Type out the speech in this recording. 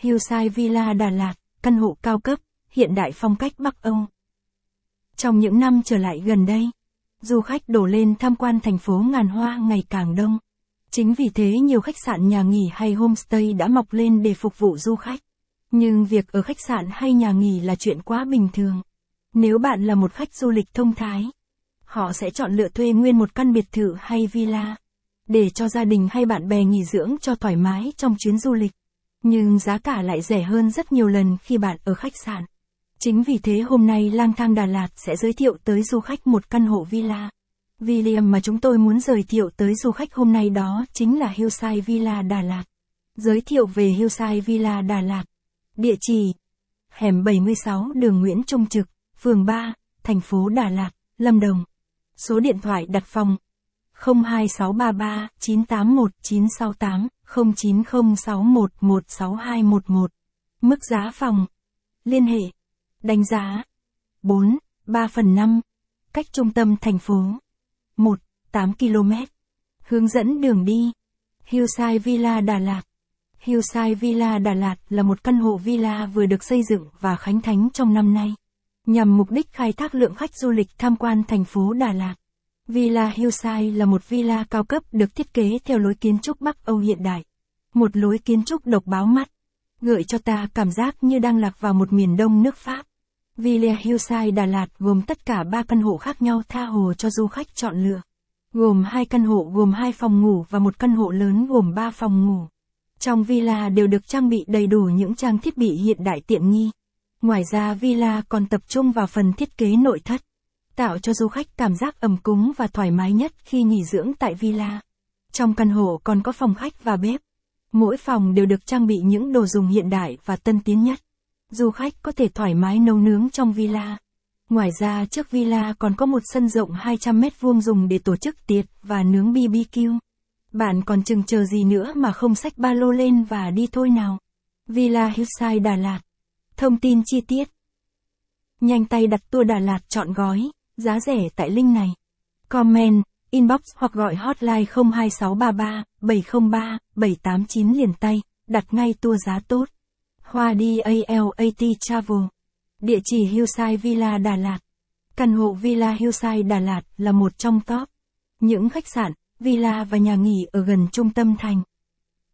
Hillside Villa Đà Lạt, căn hộ cao cấp, hiện đại phong cách Bắc Âu. Trong những năm trở lại gần đây, du khách đổ lên tham quan thành phố ngàn hoa ngày càng đông. Chính vì thế nhiều khách sạn nhà nghỉ hay homestay đã mọc lên để phục vụ du khách. Nhưng việc ở khách sạn hay nhà nghỉ là chuyện quá bình thường. Nếu bạn là một khách du lịch thông thái, họ sẽ chọn lựa thuê nguyên một căn biệt thự hay villa để cho gia đình hay bạn bè nghỉ dưỡng cho thoải mái trong chuyến du lịch. Nhưng giá cả lại rẻ hơn rất nhiều lần khi bạn ở khách sạn. Chính vì thế hôm nay lang thang Đà Lạt sẽ giới thiệu tới du khách một căn hộ villa. William mà chúng tôi muốn giới thiệu tới du khách hôm nay đó chính là Hillside Villa Đà Lạt. Giới thiệu về Hillside Villa Đà Lạt. Địa chỉ Hẻm 76 đường Nguyễn Trung Trực, phường 3, thành phố Đà Lạt, Lâm Đồng. Số điện thoại đặt phòng 02633 981 968 09061 16211. Mức giá phòng. Liên hệ. Đánh giá. 4, 3 phần 5. Cách trung tâm thành phố. 1, 8 km. Hướng dẫn đường đi. Hillside Villa Đà Lạt. Hillside Villa Đà Lạt là một căn hộ villa vừa được xây dựng và khánh thánh trong năm nay, nhằm mục đích khai thác lượng khách du lịch tham quan thành phố Đà Lạt. Villa Hillside là một villa cao cấp được thiết kế theo lối kiến trúc Bắc Âu hiện đại. Một lối kiến trúc độc báo mắt, gợi cho ta cảm giác như đang lạc vào một miền đông nước Pháp. Villa Hillside Đà Lạt gồm tất cả ba căn hộ khác nhau tha hồ cho du khách chọn lựa. Gồm hai căn hộ gồm hai phòng ngủ và một căn hộ lớn gồm ba phòng ngủ. Trong villa đều được trang bị đầy đủ những trang thiết bị hiện đại tiện nghi. Ngoài ra villa còn tập trung vào phần thiết kế nội thất tạo cho du khách cảm giác ấm cúng và thoải mái nhất khi nghỉ dưỡng tại villa. Trong căn hộ còn có phòng khách và bếp. Mỗi phòng đều được trang bị những đồ dùng hiện đại và tân tiến nhất. Du khách có thể thoải mái nấu nướng trong villa. Ngoài ra, trước villa còn có một sân rộng 200 mét vuông dùng để tổ chức tiệc và nướng BBQ. Bạn còn chừng chờ gì nữa mà không xách ba lô lên và đi thôi nào. Villa Hillside Đà Lạt. Thông tin chi tiết. Nhanh tay đặt tour Đà Lạt chọn gói. Giá rẻ tại link này. Comment, inbox hoặc gọi hotline 02633 703 789 liền tay, đặt ngay tour giá tốt. Hoa DALAT Travel. Địa chỉ Hillside Villa Đà Lạt. Căn hộ Villa Hillside Đà Lạt là một trong top những khách sạn, villa và nhà nghỉ ở gần trung tâm thành.